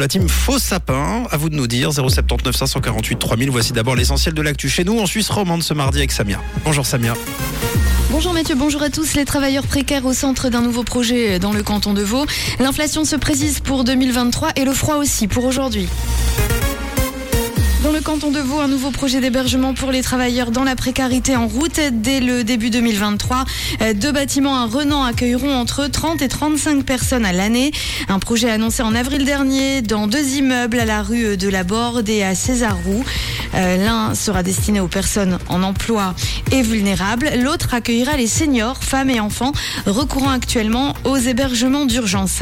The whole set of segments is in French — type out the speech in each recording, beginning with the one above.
La team Faux Sapin, à vous de nous dire 079 548 3000. Voici d'abord l'essentiel de l'actu chez nous en Suisse romande ce mardi avec Samia. Bonjour Samia. Bonjour Mathieu, bonjour à tous. Les travailleurs précaires au centre d'un nouveau projet dans le canton de Vaud. L'inflation se précise pour 2023 et le froid aussi pour aujourd'hui. Dans le canton de Vaud, un nouveau projet d'hébergement pour les travailleurs dans la précarité en route dès le début 2023. Euh, deux bâtiments à Renan accueilleront entre 30 et 35 personnes à l'année. Un projet annoncé en avril dernier dans deux immeubles à la rue de la Borde et à Césarroux. Euh, l'un sera destiné aux personnes en emploi et vulnérables. L'autre accueillera les seniors, femmes et enfants recourant actuellement aux hébergements d'urgence.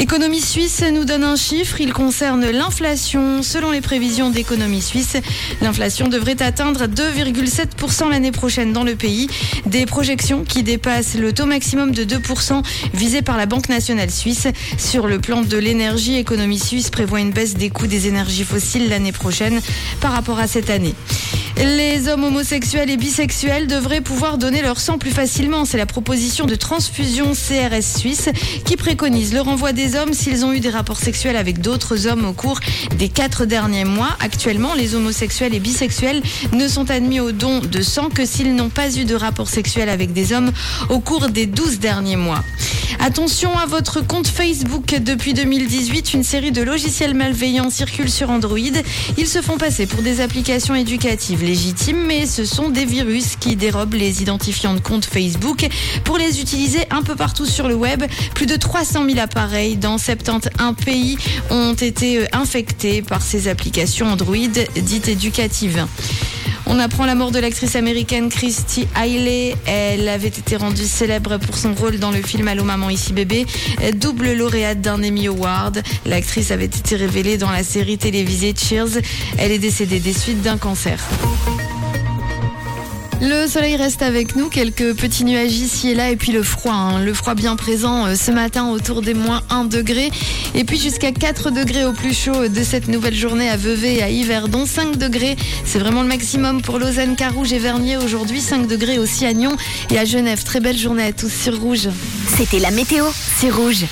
Économie suisse nous donne un chiffre, il concerne l'inflation. Selon les prévisions d'économie suisse, l'inflation devrait atteindre 2,7% l'année prochaine dans le pays. Des projections qui dépassent le taux maximum de 2% visé par la Banque nationale suisse. Sur le plan de l'énergie, économie suisse prévoit une baisse des coûts des énergies fossiles l'année prochaine par rapport à cette année. Les hommes homosexuels et bisexuels devraient pouvoir donner leur sang plus facilement. C'est la proposition de transfusion CRS suisse qui préconise le renvoi des hommes s'ils ont eu des rapports sexuels avec d'autres hommes au cours des quatre derniers mois. Actuellement, les homosexuels et bisexuels ne sont admis au don de sang que s'ils n'ont pas eu de rapport sexuel avec des hommes au cours des 12 derniers mois. Attention à votre compte Facebook. Depuis 2018, une série de logiciels malveillants circulent sur Android. Ils se font passer pour des applications éducatives mais ce sont des virus qui dérobent les identifiants de compte Facebook pour les utiliser un peu partout sur le web. Plus de 300 000 appareils dans 71 pays ont été infectés par ces applications Android dites éducatives. On apprend la mort de l'actrice américaine Christy Hailey. Elle avait été rendue célèbre pour son rôle dans le film Allô maman ici bébé, double lauréate d'un Emmy Award. L'actrice avait été révélée dans la série télévisée Cheers. Elle est décédée des suites d'un cancer. Le soleil reste avec nous, quelques petits nuages ici et là, et puis le froid. Hein. Le froid bien présent euh, ce matin autour des moins 1 degré. Et puis jusqu'à 4 degrés au plus chaud de cette nouvelle journée à Vevey et à Yverdon. 5 degrés, c'est vraiment le maximum pour Lausanne, Carouge et Vernier aujourd'hui. 5 degrés aussi à Nyon et à Genève. Très belle journée à tous sur Rouge. C'était la météo, c'est Rouge.